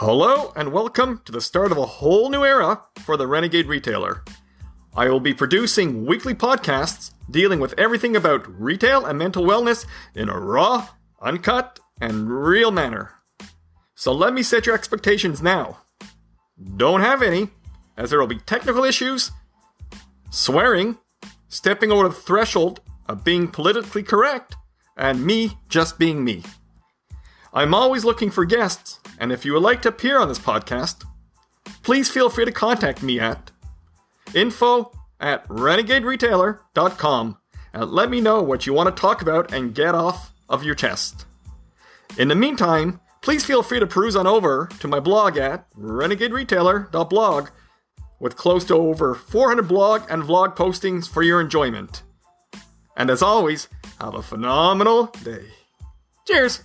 Hello, and welcome to the start of a whole new era for the Renegade Retailer. I will be producing weekly podcasts dealing with everything about retail and mental wellness in a raw, uncut, and real manner. So let me set your expectations now. Don't have any, as there will be technical issues, swearing, stepping over the threshold of being politically correct, and me just being me. I'm always looking for guests, and if you would like to appear on this podcast, please feel free to contact me at info at renegaderetailer.com and let me know what you want to talk about and get off of your chest. In the meantime, please feel free to peruse on over to my blog at renegaderetailer.blog with close to over 400 blog and vlog postings for your enjoyment. And as always, have a phenomenal day. Cheers!